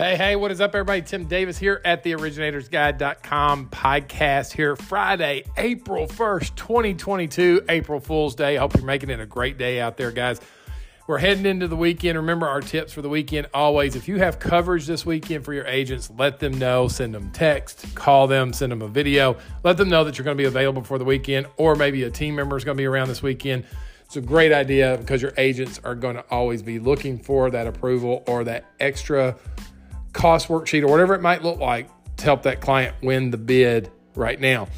Hey, hey, what is up, everybody? Tim Davis here at the originatorsguide.com podcast here, Friday, April 1st, 2022, April Fool's Day. Hope you're making it a great day out there, guys. We're heading into the weekend. Remember our tips for the weekend always if you have coverage this weekend for your agents, let them know, send them text, call them, send them a video, let them know that you're going to be available for the weekend, or maybe a team member is going to be around this weekend. It's a great idea because your agents are going to always be looking for that approval or that extra cost worksheet or whatever it might look like to help that client win the bid right now.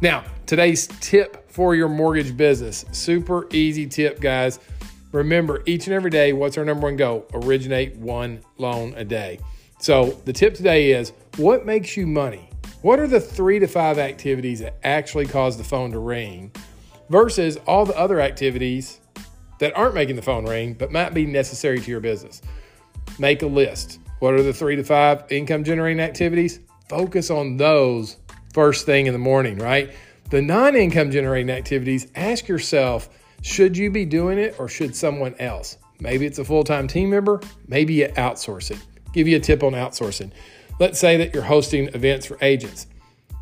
Now, today's tip for your mortgage business super easy tip, guys. Remember, each and every day, what's our number one goal? Originate one loan a day. So, the tip today is what makes you money? What are the three to five activities that actually cause the phone to ring versus all the other activities that aren't making the phone ring but might be necessary to your business? Make a list. What are the three to five income generating activities? Focus on those first thing in the morning, right? The non income generating activities, ask yourself should you be doing it or should someone else? Maybe it's a full time team member, maybe you outsource it. Give you a tip on outsourcing. Let's say that you're hosting events for agents.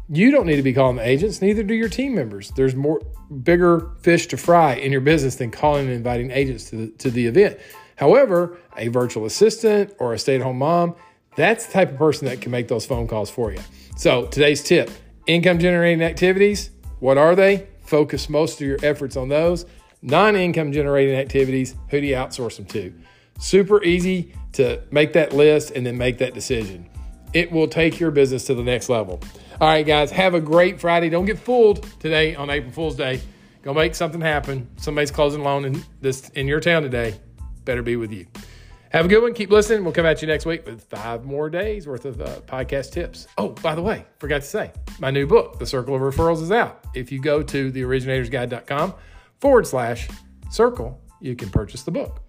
You don't need to be calling the agents, neither do your team members. There's more bigger fish to fry in your business than calling and inviting agents to the, to the event. However, a virtual assistant or a stay at home mom, that's the type of person that can make those phone calls for you. So, today's tip income generating activities, what are they? Focus most of your efforts on those. Non income generating activities, who do you outsource them to? Super easy to make that list and then make that decision. It will take your business to the next level. All right, guys, have a great Friday. Don't get fooled today on April Fool's Day. Go make something happen. Somebody's closing a loan in this in your town today better be with you. Have a good one. Keep listening. We'll come at you next week with five more days worth of uh, podcast tips. Oh, by the way, forgot to say, my new book, The Circle of Referrals, is out. If you go to theoriginatorsguide.com forward slash circle, you can purchase the book.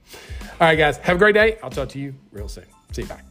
All right, guys, have a great day. I'll talk to you real soon. See you. Bye.